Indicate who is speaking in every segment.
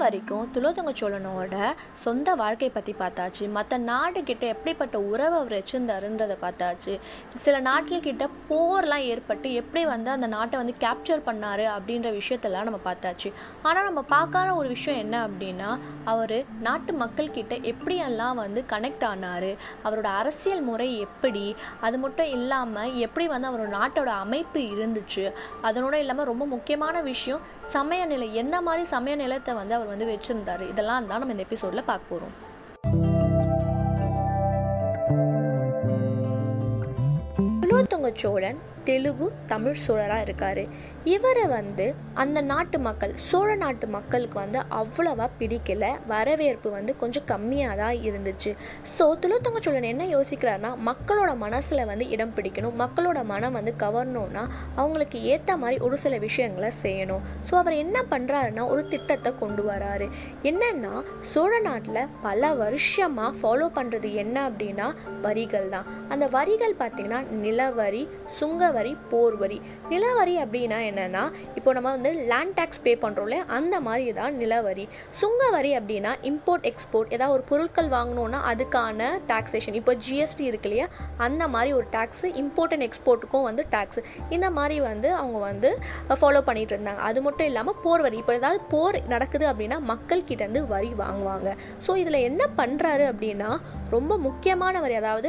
Speaker 1: வரைக்கும் துலோதங்க சோழனோட சொந்த வாழ்க்கை பற்றி பார்த்தாச்சு. மற்ற நாடுகிட்ட எப்படிப்பட்ட உறவை அவர் வச்சுருந்தாருன்றதை பார்த்தாச்சு. சில நாட்கள் போர்லாம் ஏற்பட்டு எப்படி வந்து அந்த நாட்டை வந்து கேப்சர் பண்ணார் அப்படின்ற விஷயத்தெல்லாம் நம்ம பார்த்தாச்சு. ஆனால் நம்ம பார்க்காத ஒரு விஷயம் என்ன அப்படின்னா அவர் நாட்டு மக்கள்கிட்ட எப்படியெல்லாம் வந்து கனெக்ட் ஆனார் அவரோட அரசியல் முறை எப்படி அது மட்டும் இல்லாமல் எப்படி வந்து அவரோட நாட்டோட அமைப்பு இருந்துச்சு அதனோட இல்லாமல் ரொம்ப முக்கியமான விஷயம் சமய நிலை எந்த மாதிரி சமய நிலத்தை வந்து அவர் வந்து வச்சிருந்தாரு? இதெல்லாம் தான் நம்ம இந்த எபிசோடில் பார்க்க போறோம். சோழன் தெலுங்கு தமிழ் சோழராக இருக்கார். இவரை வந்து அந்த நாட்டு மக்கள் சோழ நாட்டு மக்களுக்கு வந்து அவ்வளவா பிடிக்கல. வரவேற்பு வந்து கொஞ்சம் கம்மியாக தான் இருந்துச்சு. ஸோ துளுத்தங்க சோழன் என்ன யோசிக்கிறாருன்னா மக்களோட மனசில் வந்து இடம் பிடிக்கணும். மக்களோட மனம் வந்து கவரணும்னா அவங்களுக்கு ஏற்ற மாதிரி ஒரு சில விஷயங்களை செய்யணும். ஸோ அவர் என்ன பண்ணுறாருன்னா ஒரு திட்டத்தை கொண்டு வராரு. என்னென்னா சோழ நாட்டில் பல வருஷமாக ஃபாலோ பண்ணுறது என்ன அப்படின்னா வரிகள் தான். அந்த வரிகள் பார்த்திங்கன்னா நிலவரி சுங்க வரி போர் வரி. நிலவரி அப்படின்னா என்னென்னா இப்போ நம்ம வந்து லேண்ட் டேக்ஸ் பே பண்ணுறோம்ல அந்த மாதிரி தான் நிலவரி சுங்கவரி அப்படின்னா இம்போர்ட் எக்ஸ்போர்ட் ஏதாவது ஒரு பொருட்கள் வாங்கணுன்னா அதுக்கான டாக்ஸேஷன் இப்போ ஜிஎஸ்டி இருக்கு இல்லையா? அந்த மாதிரி ஒரு டேக்ஸு இம்போர்ட் அண்ட் எக்ஸ்போர்ட்டுக்கும் வந்து டேக்ஸ் இந்த மாதிரி வந்து அவங்க வந்து ஃபாலோ பண்ணிட்டு இருந்தாங்க. அது மட்டும் இல்லாமல் போர் வரி. இப்போ ஏதாவது போர் நடக்குது அப்படின்னா மக்கள் கிட்டேருந்து வரி வாங்குவாங்க. ஸோ இதில் என்ன பண்ணுறாரு அப்படின்னா ரொம்ப முக்கியமான வரி. அதாவது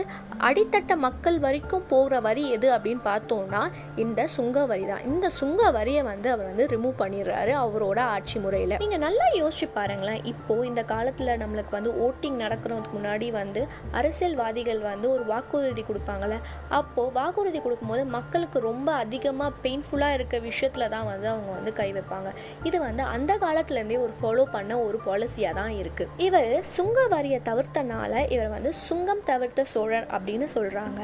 Speaker 1: அடித்தட்ட மக்கள் வரைக்கும் போகிற வரி எது அப்படின்னு பார்த்தோம்னா இந்த சுங்க வரி தான். இந்த சுங்க வரியை வந்து அவர் வந்து ரிமூவ் பண்ணிடுறாரு அவரோட ஆட்சி முறையில். நீங்கள் நல்லா யோசிச்சு பாருங்களேன். இப்போது இந்த காலத்தில் நம்மளுக்கு வந்து ஓட்டிங் நடக்கிறதுக்கு முன்னாடி வந்து அரசியல்வாதிகள் வந்து ஒரு வாக்குறுதி கொடுப்பாங்கள்ல அப்போது வாக்குறுதி கொடுக்கும்போது மக்களுக்கு ரொம்ப அதிகமாக பெயின்ஃபுல்லாக இருக்க விஷயத்தில் தான் வந்து அவங்க வந்து கை வைப்பாங்க. இது வந்து அந்த காலத்துலேருந்தே ஒரு ஃபாலோ பண்ண ஒரு பாலிசியாக தான் இருக்குது இவர் சுங்க வரியை தவிர்த்தனால இவர் வந்து சுங்கம் தவிர்த்த சோழர் அப்படின்னு சொல்கிறாங்க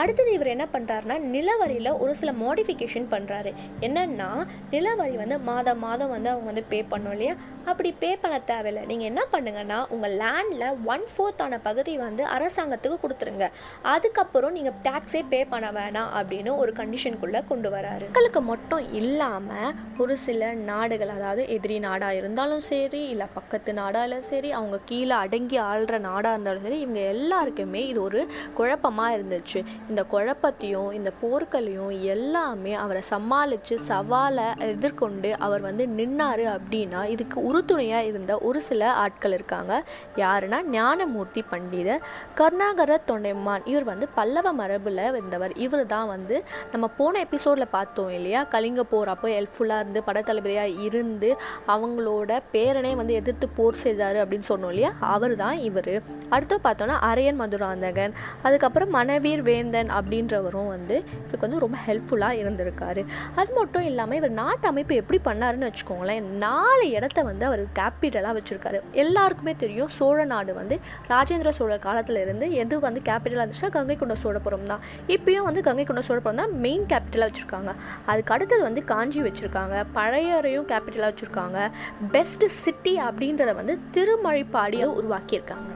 Speaker 1: அடுத்தது இவர் என்ன பண்ணுறாருன்னா நிலவரியில் ஒரு சில மாடிஃபிகேஷன் பண்ணுறாரு என்னன்னா நிலவரி வந்து மாதம் மாதம் வந்து அவங்க வந்து பே பண்ணோம் இல்லையா? அப்படி பே பண்ண தேவையில்லை. நீங்கள் என்ன பண்ணுங்கன்னா உங்கள் லேண்டில் ஒன் ஃபோர்த்தான பகுதி வந்து அரசாங்கத்துக்கு கொடுத்துருங்க. அதுக்கப்புறம் நீங்கள் டேக்ஸே பே பண்ண வேணாம் அப்படின்னு ஒரு கண்டிஷனுக்குள்ளே கொண்டு வராரு. மக்களுக்கு மட்டும் இல்லாமல் ஒரு சில நாடுகள் அதாவது எதிரி நாடாக இருந்தாலும் சரி இல்லை பக்கத்து நாடாலும் சரி அவங்க கீழே அடங்கி ஆள்ற நாடாக இருந்தாலும் சரி இவங்க எல்லாருக்குமே இது ஒரு குழப்பமாக இருந்துச்சு. இந்த குழப்பத்தையும் இந்த போர்களையும் எல்லாமே அவரை சமாளித்து சவாலை எதிர்கொண்டு அவர் வந்து நின்னாரு அப்படின்னா இதுக்கு உறுதுணையாக இருந்த ஒரு சில ஆட்கள் இருக்காங்க. யாருன்னா ஞானமூர்த்தி பண்டிதர் கருணாகர தொண்டைமான். இவர் வந்து பல்லவ மரபில் வந்தவர் இவர் தான் வந்து நம்ம போன எபிசோடில் பார்த்தோம் இல்லையா? கலிங்க போர் அப்போ ஹெல்ப்ஃபுல்லாக இருந்து படத்தளபதியாக இருந்து அவங்களோட பேரனை வந்து எதிர்த்து போர் செய்தார் அப்படின்னு சொன்னோம் இல்லையா? அவர் தான் இவர். அடுத்து பார்த்தோன்னா அரையன் மதுராந்தகன். அதுக்கப்புறம் மனவீர் வேந்தன் அப்படின்றவரும் வந்து இவருக்கு வந்து ரொம்ப ஹெல்ப்ஃபுல்லாக இருந்திருக்காரு. அது மட்டும் இல்லாமல் இவர் நாட்டு அமைப்பு எப்படி பண்ணாருன்னு வச்சுக்கோங்களேன் நாலு இடத்த வந்து அவர் கேபிட்டலாக வச்சுருக்காரு. எல்லாருக்குமே தெரியும் சோழ நாடு வந்து ராஜேந்திர சோழர் காலத்தில் இருந்து எது வந்து கேபிட்டலாக இருந்துச்சுன்னா கங்கை கொண்ட சோழபுரம் தான். இப்பயும் வந்து கங்கை கொண்ட சோழபுரம் தான் மெயின் கேபிட்டலாக வச்சுருக்காங்க. அதுக்கு அடுத்தது வந்து காஞ்சி வச்சுருக்காங்க. பழையறையும் கேபிட்டலாக வச்சுருக்காங்க. பெஸ்ட் சிட்டி அப்படின்றத வந்து திருமழிப்பாடியை உருவாக்கியிருக்காங்க.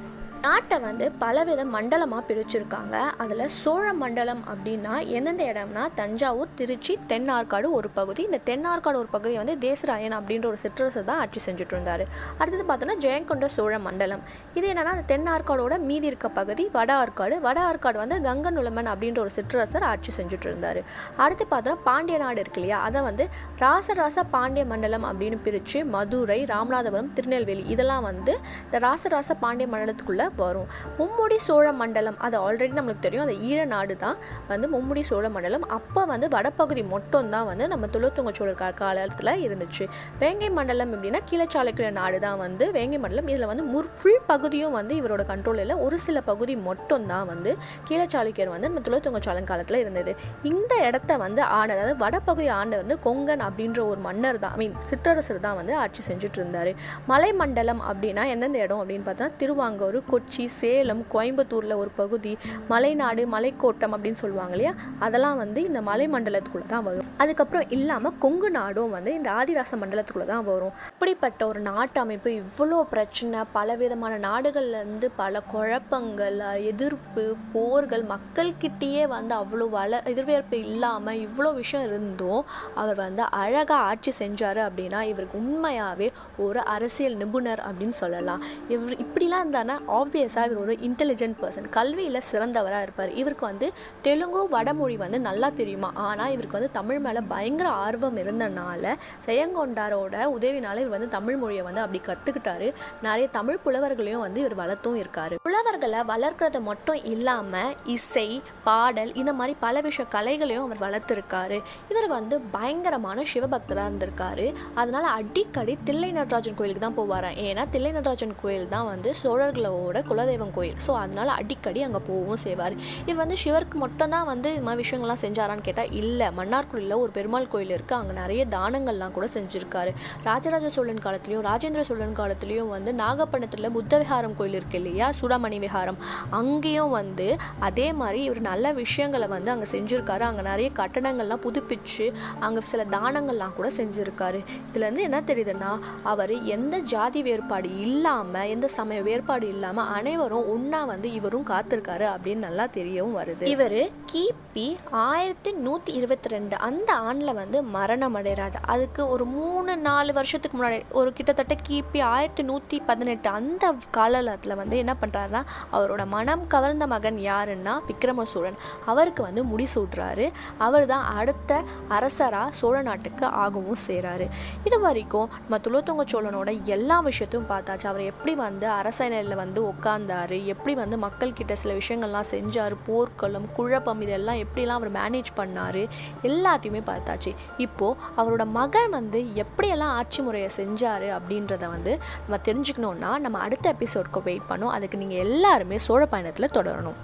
Speaker 1: நாட்டை வந்து பலவித மண்டலமாக பிரிச்சிருக்காங்க. அதில் சோழ மண்டலம் அப்படின்னா எந்தெந்த இடம்னா தஞ்சாவூர் திருச்சி தென்னார்காடு ஒரு பகுதி. இந்த தென்னார்காடு ஒரு பகுதியை வந்து தேசராயன் அப்படின்ற ஒரு சிற்றரசர் தான் ஆட்சி செஞ்சுட்டு இருந்தார் அடுத்தது பார்த்தோன்னா ஜெயங்கொண்ட சோழ மண்டலம். இது என்னென்னா அந்த தென்னார்காடோட மீதி இருக்க பகுதி வட ஆற்காடு வட ஆற்காடு வந்து கங்கநுலமன் அப்படின்ற ஒரு சிற்றரசர் ஆட்சி செஞ்சுட்டு இருந்தார் அடுத்து பார்த்தோன்னா பாண்டிய நாடு இருக்கு இல்லையா? அதை வந்து ராசராச பாண்டிய மண்டலம் அப்படின்னு பிரித்து மதுரை ராமநாதபுரம் திருநெல்வேலி இதெல்லாம் வந்து இந்த ராசராச பாண்டிய மண்டலத்துக்குள்ளே வரும். மும்முடி சோழ மண்டலம் அது ஆல்ரெடி நம்மளுக்கு தெரியும். அது ஈழ நாடு தான். வந்து மும்முடி சோழ மண்டலம். அப்போ வந்து வடப்பகுதி மட்டும் தான் வந்து நம்ம துளத்துங்க சோழர் கா காலத்தில் இருந்துச்சு. வேங்கை மண்டலம் எப்படின்னா கீழச்சாலைக்குள்ள நாடு தான் வந்து வேங்கை மண்டலம். இதில் வந்து முர் ஃபுல் பகுதியும் வந்து இவரோட கண்ட்ரோலில் ஒரு சில பகுதி மட்டும் தான் வந்து கீழச்சாளுக்கியர் வந்து நம்ம துளத்துங்க சோழன் காலத்தில் இருந்தது. இந்த இடத்த வந்து ஆன அதாவது வடப்பகுதி ஆண்ட வந்து கொங்கன் அப்படின்ற ஒரு மன்னர் தான் ஐ மீன் சிற்றரசர் தான் வந்து ஆட்சி செஞ்சுட்டு இருந்தார். மலை மண்டலம் அப்படின்னா எந்தெந்த இடம் அப்படின்னு பார்த்தா திருவாங்கூர் கொச்சி திருச்சி சேலம் கோயம்புத்தூரில் ஒரு பகுதி மலைநாடு மலைக்கோட்டம் அப்படின்னு சொல்லுவாங்க இல்லையா? அதெல்லாம் வந்து இந்த மலை மண்டலத்துக்குள்ளே தான் வரும். அதுக்கப்புறம் இல்லாமல் கொங்கு நாடும் வந்து இந்த ஆதிராச மண்டலத்துக்குள்ளே தான் வரும். இப்படிப்பட்ட ஒரு நாட்டு அமைப்பு இவ்வளோ பிரச்சனை பலவிதமான நாடுகள்லேருந்து பல குழப்பங்கள் எதிர்ப்பு போர்கள் மக்கள்கிட்டேயே வந்து அவ்வளோ வள எதிர்வேற்பு இல்லாமல் இவ்வளோ விஷயம் இருந்தும் அவர் வந்து அழகாக ஆட்சி செஞ்சார் அப்படின்னா இவருக்கு உண்மையாகவே ஒரு அரசியல் நிபுணர் அப்படின்னு சொல்லலாம். இவர் இப்படிலாம் இருந்தானா ஆப்வியஸாக இவர் ஒரு இன்டெலிஜென்ட் பர்சன் கல்வியில் சிறந்தவராக இருப்பார். இவருக்கு வந்து தெலுங்கு வடமொழி வந்து நல்லா தெரியுமா? ஆனால் இவருக்கு வந்து தமிழ் மேலே பயங்கர ஆர்வம் இருந்தனால செயங்கொண்டாரோட உதவினால இவர் வந்து தமிழ் மொழியை வந்து அப்படி கற்றுக்கிட்டாரு நிறைய தமிழ் புலவர்களையும் வந்து இவர் வளர்த்தும் இருக்கார். புலவர்களை வளர்க்குறது மட்டும் இல்லாமல் இசை பாடல் இந்த மாதிரி பல விஷய கலைகளையும் அவர் வளர்த்துருக்காரு. இவர் வந்து பயங்கரமான சிவபக்தராக இருந்திருக்காரு. அதனால் அடிக்கடி தில்லை நடராஜன் கோயிலுக்கு தான் போவாராம். ஏன்னா தில்லை நடராஜன் கோயில் தான் வந்து சோழர்களோட குலதெய்வம் கோயில். ஸோ அதனால அடிக்கடி அங்கே போகவும் செய்வார். இவர் வந்து சிவருக்கு மட்டும்தான் வந்து இது மாதிரி விஷயங்கள்லாம் செஞ்சாரான்னு கேட்டால் இல்லை. மன்னார்குடியில் ஒரு பெருமாள் கோயில் இருக்குது அங்கே நிறைய தானங்கள்லாம் கூட செஞ்சுருக்காரு. ராஜராஜ சோழன் காலத்துலேயும் ராஜேந்திர சோழன் காலத்துலேயும் வந்து நாகப்பட்டினத்தில் புத்த விஹாரம் கோயில் இருக்கு இல்லையா? சூடாமணி விஹாரம். அங்கேயும் வந்து அதே மாதிரி இவர் நல்ல விஷயங்களை வந்து அங்கே செஞ்சுருக்காரு. அங்கே நிறைய கட்டடங்கள்லாம் புதுப்பிச்சு அங்கே சில தானங்கள்லாம் கூட செஞ்சுருக்காரு. இதுலேருந்து என்ன தெரியுதுன்னா அவர் எந்த ஜாதி வேறுபாடு இல்லாமல் எந்த சமய வேறுபாடு இல்லாமல் அனைவரும் ஒன்றா வந்து இவரும் காத்திருக்காரு அப்படின்னு நல்லா தெரியவும் வருது. இவர் கிபி ஆயிரத்தி நூற்றி இருபத்தி ரெண்டு அந்த ஆண்டில் வந்து மரணம் அடைகிறாரு அதுக்கு ஒரு மூணு நாலு வருஷத்துக்கு முன்னாடி ஒரு கிட்டத்தட்ட கிபி ஆயிரத்தி நூற்றி பதினெட்டு அந்த காலத்தில் வந்து என்ன பண்ணுறாருன்னா அவரோட மனம் கவர்ந்த மகன் யாருன்னா விக்ரம சோழன் அவருக்கு வந்து முடிசூடுறாரு அவர் தான் அடுத்த அரசராக சோழ நாட்டுக்கு ஆகவும் செய்கிறாரு இது வரைக்கும் நம்ம துளத்தொங்க சோழனோட எல்லா விஷயத்தையும் பார்த்தாச்சு. அவர் எப்படி வந்து அரசனையில் வந்து உட்கார்ந்தாரு எப்படி வந்து மக்கள்கிட்ட சில விஷயங்கள்லாம் செஞ்சார் போர்க்களம் குழப்பம் இதெல்லாம் எப்படிலாம் அவர் மேனேஜ் பண்ணார் எல்லாத்தையுமே பார்த்தாச்சு. இப்போது அவரோட மகன் வந்து எப்படியெல்லாம் ஆட்சி முறையை செஞ்சார் அப்படின்றத வந்து நம்ம தெரிஞ்சுக்கணுன்னா நம்ம அடுத்த எபிசோட்க்கு வெயிட் பண்ணோம். அதுக்கு நீங்கள் எல்லாருமே சோழ பயணத்தில் தொடரணும்.